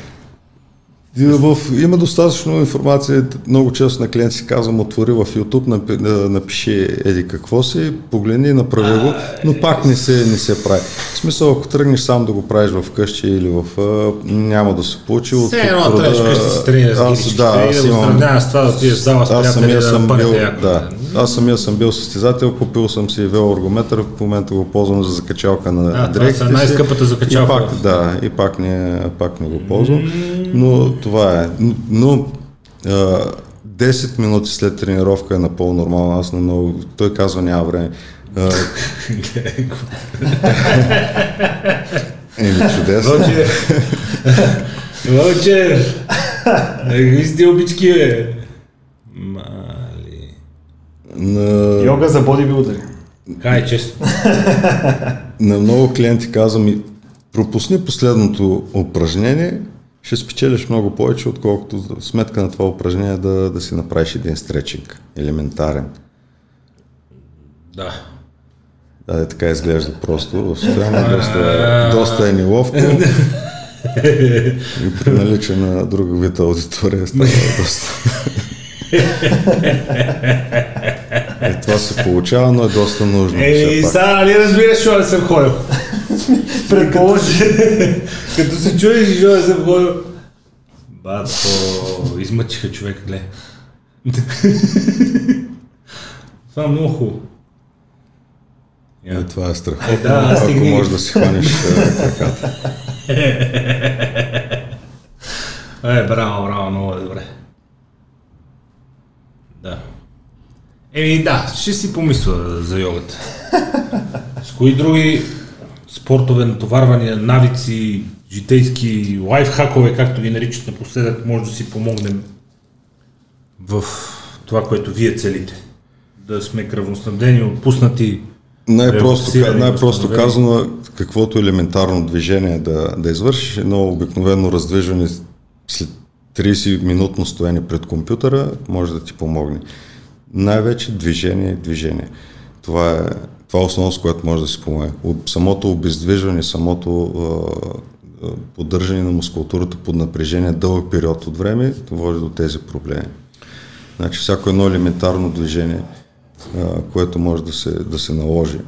В, има достатъчно информация. Много често на клиенти си казвам, отвори в YouTube, напи, на- напиши еди какво си, погледни, направи го, но пак не се, не се прави. В смисъл, ако тръгнеш сам да го правиш в къщи или в... А, няма да се получи. Все едно трябваше къщи си тренира с Аз- да, аз го имам- с това да отидеш в зала с аз самия съм бил, да, аз самия съм бил състезател, купил съм си велоаргометър, в момента го ползвам за закачалка на това дрехите са си. най-скъпата закачалка. И пак, да, и пак не, пак не го ползвам, но това е. Но а, 10 минути след тренировка е напълно нормално, аз на много, той казва няма време. А, Еми, чудесно. Вълче! Вълче! Какви сте обички, бе? Мали... На, Йога за бодибилдери. Кай, честно. на много клиенти казвам и пропусни последното упражнение, ще спечелиш много повече, отколкото сметка на това упражнение да, да си направиш един стречинг, елементарен. Да. Да, е, така изглежда просто в състояние, доста, доста е неловко. И при наличие на друга вид аудитория става доста. Е, това се получава, но е доста нужно. Ей, сега нали разбираш, да съм ходил? (laughs) Предположи. Като се чуеш, да съм ходил? Бато, измъчиха човек, гле. Това е много хубаво. Е, това е страхотно, Да, ако стигни. можеш да си хванеш е, краката. Е, браво, браво, много е добре. Да. Еми да, ще си помисля за йогата. С кои други спортове, натоварвания, навици, житейски лайфхакове, както ги наричат напоследък, може да си помогнем в това, което вие целите. Да сме кръвоснабдени, отпуснати, Най-просто, най-просто казано, каквото елементарно движение да, да извършиш, едно обикновено раздвижване след 30-минутно стояние пред компютъра може да ти помогне. Най-вече движение, движение. Това е, това е основно, с което може да си помогне. Самото обездвижване, самото а, поддържане на мускулатурата под напрежение дълъг период от време води до тези проблеми. Значи всяко едно елементарно движение, а, което може да се, да се наложи.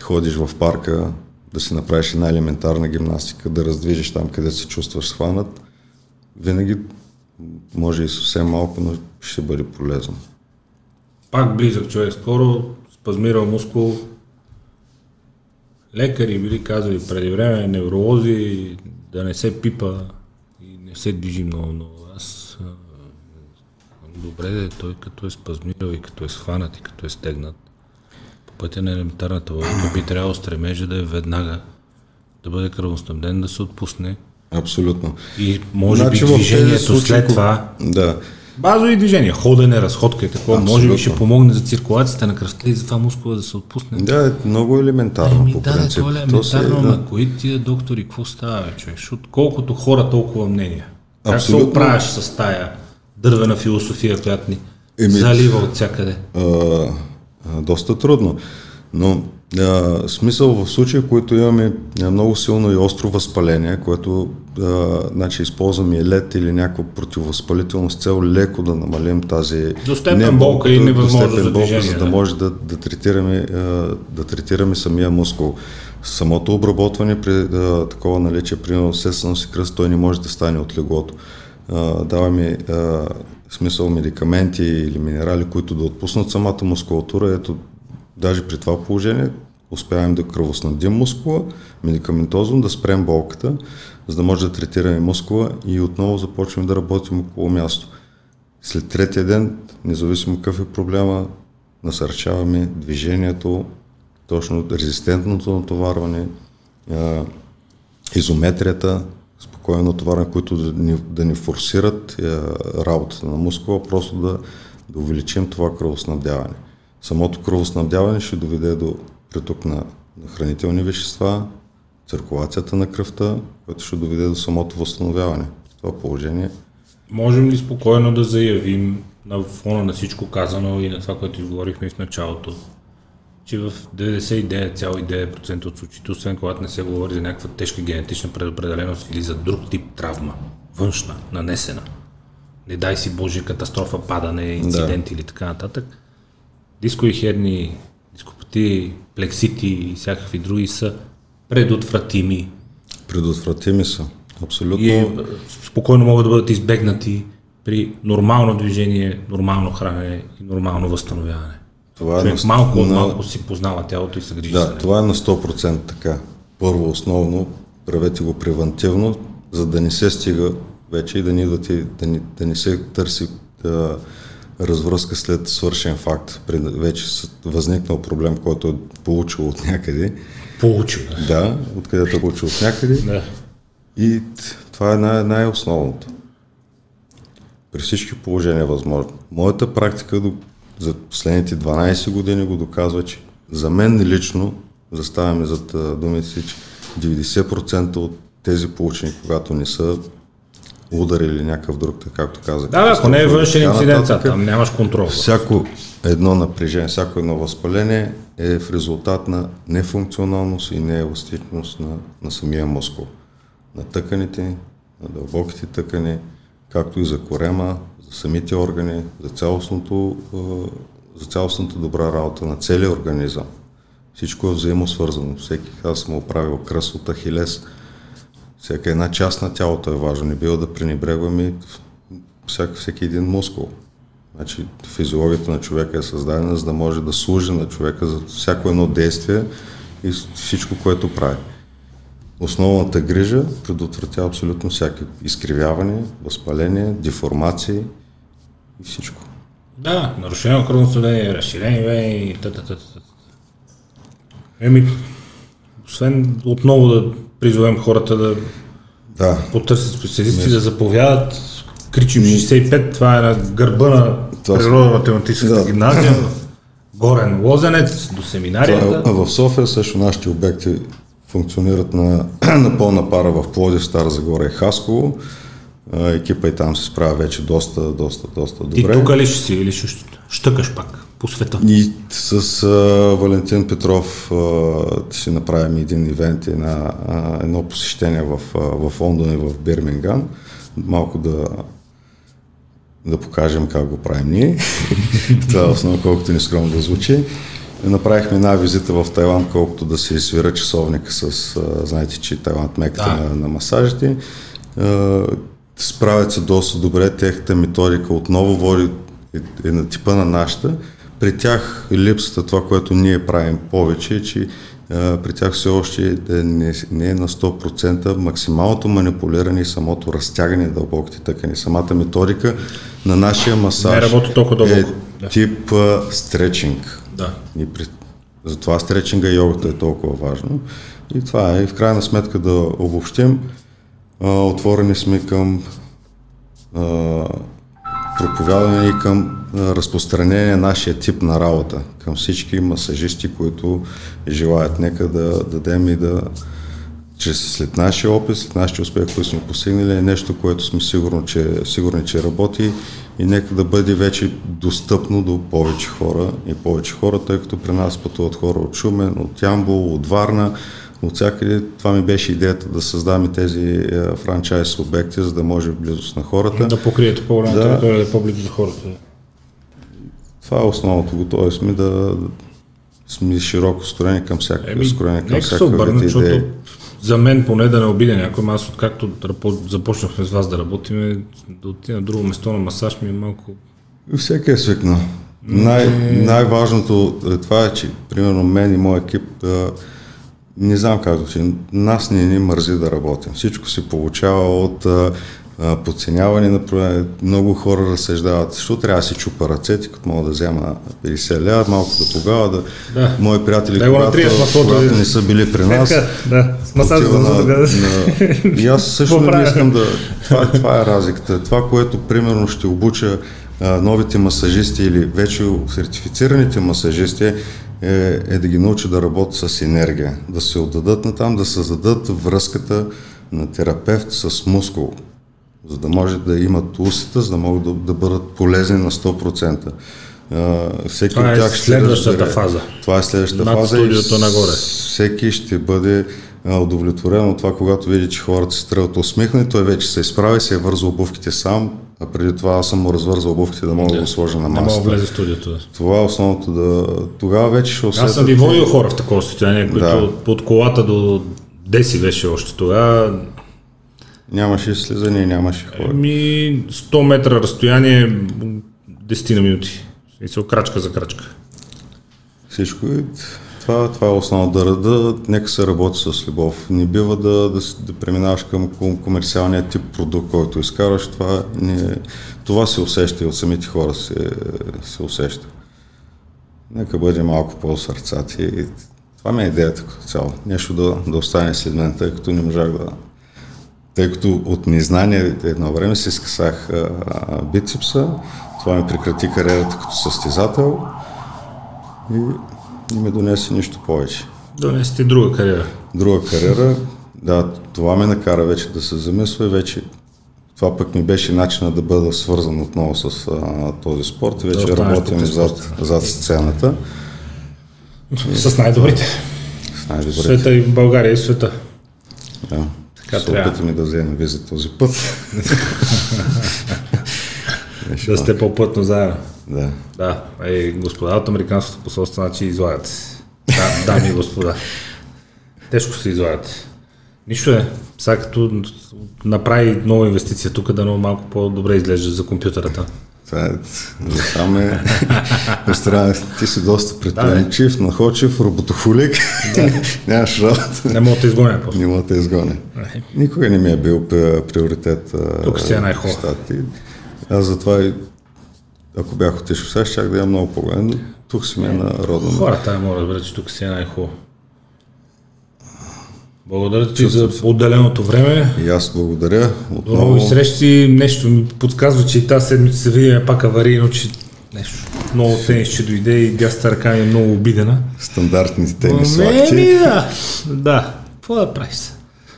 Ходиш в парка, да си направиш една елементарна гимнастика, да раздвижиш там, където се чувстваш схванат, винаги може и съвсем малко, но ще бъде полезно. пак близък човек, скоро спазмирал мускул. Лекари били казали преди време, невролози, да не се пипа и не се движи много, много. Аз добре да е той като е спазмирал и като е схванат и като е стегнат. По пътя на елементарната логика би трябвало стремежа да е веднага да бъде кръвоснабден, да се отпусне Абсолютно. и може Значи би движението случаи, след това Да. Базови движения, ходене, разходка и такова, може би ще помогне за циркулацията на кръвта и затова мускула да се отпусне. Да, е много елементарно Еми по да, да, принцип. е То се- елементарно, да. на кои тия доктори, какво става, човек? Защото колкото хора, толкова мнения. Как Абсолютно. се оправяш с тая дървена философия, която ни Еми, залива от всякъде? а, а, доста трудно. Но а, смисъл в случаи, в които имаме много силно и остро възпаление, което а, значи, използваме и лед или някаква противовъзпалителна с цел леко да намалим тази До степен не болка и невъзможност за болка, за да може да, да, третираме, а, да третираме самия мускул. Самото обработване при а, такова наличие, примерно сесън си кръст, той не може да стане от леглото. А, даваме а, смисъл медикаменти или минерали, които да отпуснат самата мускулатура. Ето, даже при това положение успяваме да кръвоснабдим мускула, медикаментозно да спрем болката, за да може да третираме мускула и отново започваме да работим около място. След третия ден, независимо какъв е проблема, насърчаваме движението, точно резистентното натоварване, изометрията, спокойно натоварване, които да ни, да ни форсират работата на мускула, просто да, да увеличим това кръвоснабдяване. Самото кръвоснабдяване ще доведе до приток на, на хранителни вещества, циркулацията на кръвта, което ще доведе до самото възстановяване. В това положение Можем ли спокойно да заявим на фона на всичко казано и на това, което изговорихме в началото, че в 99,9% от случаите, освен когато не се говори за някаква тежка генетична предопределеност или за друг тип травма, външна, нанесена, не дай си Боже катастрофа, падане, инцидент да. или така нататък, дискови херни, дископатии, плексити и всякакви други са предотвратими. Предотвратими са, абсолютно. И спокойно могат да бъдат избегнати при нормално движение, нормално хранене и нормално възстановяване. Това е Човек на, малко от малко си познава тялото и се грижи Да, това е на 100% така. Първо, основно, правете го превентивно, за да не се стига вече и да ни, да ти, да ни, да ни се търси да, развръзка след свършен факт. Вече възникнал проблем, който е получил от някъде. Получил, да. Да, откъдето е получил от някъде. Да. И това е най- най-основното. При всички положения възможно. Моята практика до, за последните 12 години го доказва, че за мен лично, заставяме зад думите си, че 90% от тези получени, когато не са удар или някакъв друг, както казах. Да, ако не е външен инцидент, там нямаш контрол. Всяко едно напрежение, всяко едно възпаление е в резултат на нефункционалност и нееластичност на, на самия мускул. На тъканите, на дълбоките тъкани, както и за корема, за самите органи, за цялостното, за цялостната добра работа на целия организъм. Всичко е взаимосвързано. Всеки, аз съм оправил кръст от Ахилес, всяка една част на тялото е важна. Не бива да пренебрегваме всяка, всеки един мускул. Значи, физиологията на човека е създадена, за да може да служи на човека за всяко едно действие и всичко, което прави. Основната грижа предотвратява абсолютно всяки изкривяване, възпаление, деформации и всичко. Да, нарушено кръвно съдение, разширени вени и т.т. Еми, освен отново да призовем хората да, да. потърсят специалисти, да заповядат. Кричим 65, това е на гърба на природно-математическата да. гимназия. (laughs) Горен Лозенец, до семинарията. Това, в София също нашите обекти функционират на, (clears throat) на пълна пара в Плодив, Стара Загора и Хасково. Екипа и там се справя вече доста, доста, доста добре. Ти тук ли ще си или ще щъкаш пак по света? И с а, Валентин Петров а, ще направим един ивент, една, а, едно посещение в, а, в Лондон и в Бирминган. Малко да да покажем как го правим ние. (laughs) Това е основно колкото ни скромно да звучи. Направихме една визита в Тайланд, колкото да се свира часовника с, а, знаете, че Тайланд меката да. на, на масажите. А, справят се доста добре, техната методика отново води е, е на типа на нашата. При тях липсата, това, което ние правим повече, е, че а, при тях все още не, не е на 100% максималното манипулиране и самото разтягане на дълбоките тъкани. Самата методика на нашия масаж не работи толкова дълбоко. е тип а, стречинг. Да. И при, затова стречинга и йогата е толкова важно. И това е. И в крайна сметка да обобщим, а, отворени сме към а, проповядване и към разпространение на нашия тип на работа, към всички масажисти, които желаят. Нека да дадем и да чрез след нашия опит, след нашия успех, който сме постигнали, е нещо, което сме сигурни, че, сигурни, че работи и нека да бъде вече достъпно до повече хора и повече хора, тъй като при нас пътуват хора от Шумен, от Ямбол, от Варна, от всякъде. Това ми беше идеята да създаме тези е, франчайз обекти, за да може в близост на хората. Да покриете по-голяма да. територия, да е по-близо за хората. Това е основното. Готови сме да сме широко строени към всяка, Еми, скроени към всяка се обърна, защото за мен поне да не обидя някой, аз откакто започнахме с вас да работим, да отида на друго место на масаж ми е малко... Всеки е свикнал. Най- най-важното е това е, че примерно мен и моят екип да, не знам как звучи, нас не ни мързи да работим. Всичко се получава от подценяване на. Много хора разсъждават, защо трябва да си чупа ръцете, като мога да взема 50 лева, малко да погава, да... да. Мои приятели, да, когато, когато не са били при нас, (laughs) да, на, на, и аз (laughs) също не искам да... Това, това е разликата. Това, което примерно ще обуча а, новите масажисти или вече сертифицираните масажисти е, е да ги науча да работят с енергия, да се отдадат на там, да създадат връзката на терапевт с мускул за да може да имат усета, за да могат да, да бъдат полезни на 100%. А, всеки Това от е тях ще следващата разбере. фаза. Това е следващата Над фаза. студиото нагоре. Всеки ще бъде удовлетворен от това, когато види, че хората се тръгват усмихнати, той вече се изправи, се е вързал обувките сам, а преди това аз съм му развързал обувките да мога да го сложа на Не мога да масата. влезе в студиото. Това е основното да... Тогава вече ще усетят... Аз съм ви водил хора в такова състояние, които Да. от колата до Деси беше още тогава. Нямаше слизане, нямаше хора. Ми 100 метра разстояние, 10 на минути. В смисъл, крачка за крачка. Всичко е... Това, това е основно да, да, нека се работи с любов. Не бива да, да, да преминаваш към ком- комерциалния тип продукт, който изкарваш. Това, не, това се усеща и от самите хора се, се усеща. Нека бъде малко по-сърцати. И Това ми е идеята като цяло. Нещо да, да остане след мен, тъй като не можах да... Тъй като от незнание едно време си скъсах бицепса, това ми прекрати кариерата като състезател и не ми донесе нищо повече. Донесете друга кариера. Друга кариера, да, това ме накара вече да се замисля и вече това пък ми беше начина да бъда свързан отново с а, този спорт вече останеш работим зад, зад сцената. С най-добрите. С най-добрите. Света и България и света. Да. Така се трябва. опитаме да вземем виза този път. (laughs) Да сте по-плътно заедно. Да. Да, е, господа от Американското посолство, значи излагате се. Да, дами и господа. Тежко се излагате. Нищо е. Сега като направи нова инвестиция тук, да малко по-добре изглежда за компютърата. Това е, там е, (laughs) ти си доста предприемчив, находчив, работохулик, (laughs) нямаш работа, Не мога да изгоня после. не мога да изгоня. Никога не ми е бил приоритет. Тук си е най-хубаво. Аз затова и ако бях отишъл сега, щях да имам много но тук си ми е на родно. Хората мога да разберат, че тук си е най-хубаво. Благодаря ти за отделеното време. И аз благодаря. До нови Отново, срещи. Нещо ми подсказва, че и тази седмица се видим пак аварийно, че нещо. Много тенис ще дойде и дясната ръка е много обидена. стандартните тенис Ами, лакти. да. Да. Какво да правиш? се?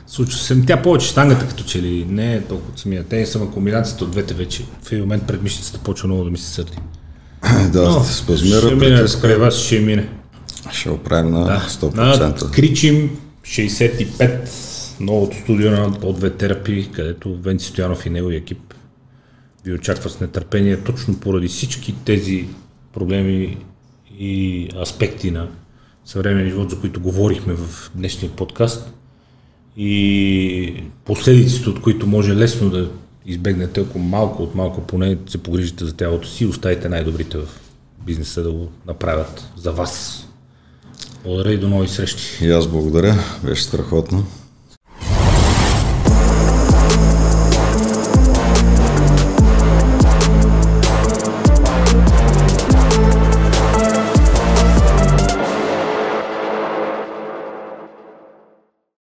Случва се. Тя повече штангата като че ли не е толкова от самия тенис, ама комбинацията от двете вече. В един момент предмишницата почва много да ми се сърди. (clears throat) Да, Но, спазмира, ще мине, вас ще мине. Ще оправим на На 100%. Кричим 65, новото студио на O2 терапии, където Венци Стоянов и негови екип ви очакват с нетърпение точно поради всички тези проблеми и аспекти на съвременния живот, за които говорихме в днешния подкаст и последиците, от които може лесно да избегнете, ако малко от малко поне се погрижите за тялото си оставите най-добрите в бизнеса да го направят за вас. Благодаря и до нови срещи. И аз благодаря, беше страхотно.